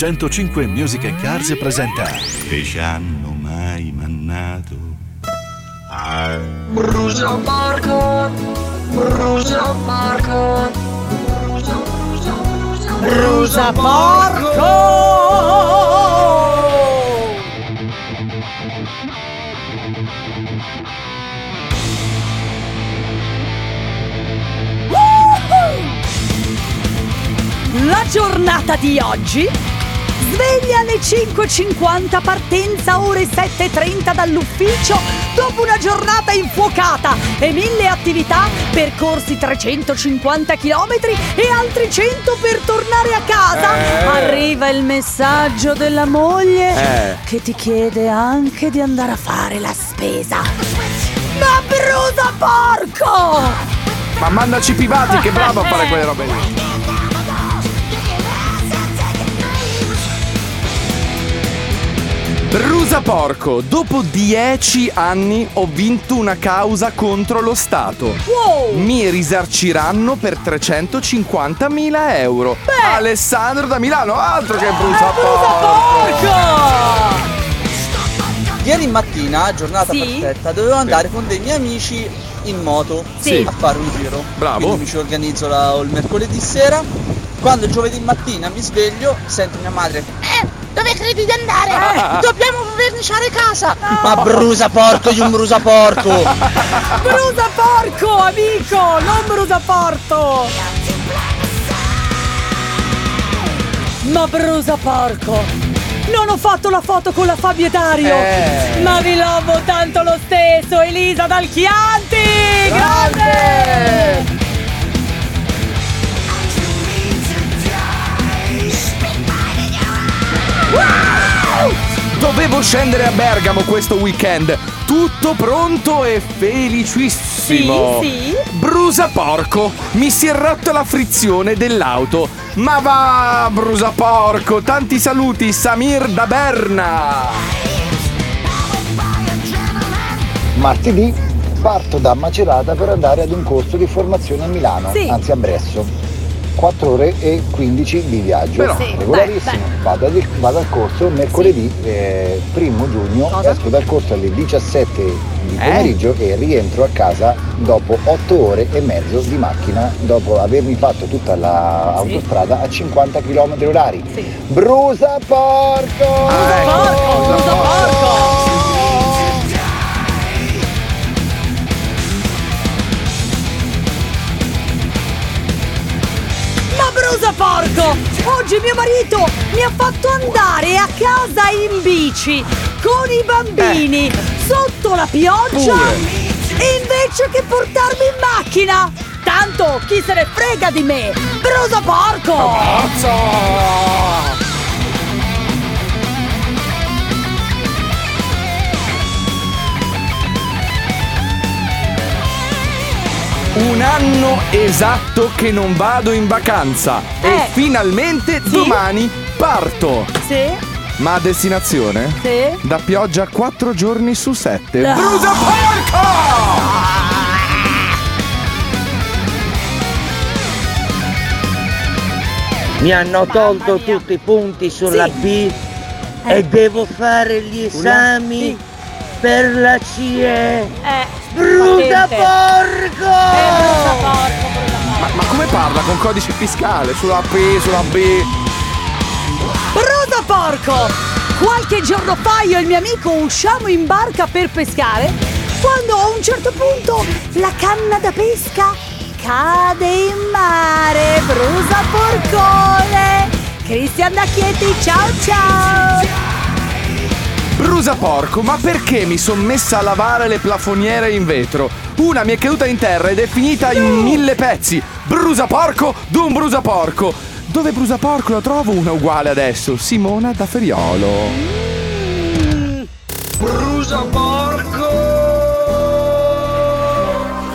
105 Music and Cars presenta che ci hanno mai mannato. A Brusa Marco, Brusa Marco, Brusa, Brusa, Brusa porco! La giornata di oggi Sveglia alle 5.50, partenza ore 7.30 dall'ufficio dopo una giornata infuocata e mille attività, percorsi 350 km e altri 100 per tornare a casa. Eh. Arriva il messaggio della moglie Eh. che ti chiede anche di andare a fare la spesa. Ma brusa porco! Ma mandaci Pivati che bravo a fare quelle robe lì. Brusa porco, dopo dieci anni ho vinto una causa contro lo Stato. Wow! Mi risarciranno per 350.000 euro. Alessandro da Milano, altro che brusa porco. Porco! Ieri mattina, giornata Sì. perfetta, dovevo andare con dei miei amici in moto Sì. a fare un giro. Bravo. Quindi mi ci organizzo la- il mercoledì sera. Quando il giovedì mattina mi sveglio, sento mia madre. Eh, dove credi di andare? Eh. Dobbiamo verniciare casa! Ma brusa porco, io un brusa porco! Brusa porco, amico, non brusa porto! Ma brusa porco! Non ho fatto la foto con la Fabio Dario! Eh. Ma vi lovo tanto lo stesso, Elisa dal Chianti! Scendere a Bergamo questo weekend. Tutto pronto e felicissimo. Sì, sì. Brusa porco, mi si è rotta la frizione dell'auto. Ma va, brusa porco, tanti saluti, Samir da Berna. Martedì parto da Macerata per andare ad un corso di formazione a Milano, Sì. anzi a Bresso. 4 ore e 15 di viaggio, Però- Sì, regolarissimo. beh, Vado, al- vado al corso mercoledì eh, primo giugno, Cosa? esco dal corso alle 17 di Eh? pomeriggio e rientro a casa dopo 8 ore e mezzo di macchina, dopo avermi fatto tutta l'autostrada a 50 km orari. Sì. Brusa porco! Ah, ecco. Porco, brusa porco! Brusa porco! Oggi mio marito mi ha fatto andare a casa in bici con i bambini sotto la pioggia Pure. e invece che portarmi in macchina! Tanto chi se ne frega di me! Brusa porco! Un anno esatto che non vado in vacanza e Eh. finalmente Sì? domani parto. Sì? Ma a destinazione? Sì? Da pioggia 4 giorni su 7. No. Brusa porco! Mi hanno tolto tutti i punti sulla Sì. B Eh. e devo fare gli esami per la CE. Eh, Bruta patente. porco! Eh, brusa porco. Ma, ma come parla con codice fiscale? Sulla P, sulla B? Brusa porco! Qualche giorno fa io e il mio amico usciamo in barca per pescare quando a un certo punto la canna da pesca cade in mare. Brusa porcone! Cristian Dacchietti, ciao ciao! Brusa porco, ma perché mi sono messa a lavare le plafoniere in vetro? Una mi è caduta in terra ed è finita in mille pezzi. Brusa porco, d'un brusa porco. Dove brusa porco la trovo una uguale adesso? Simona da Feriolo. Brusa porco,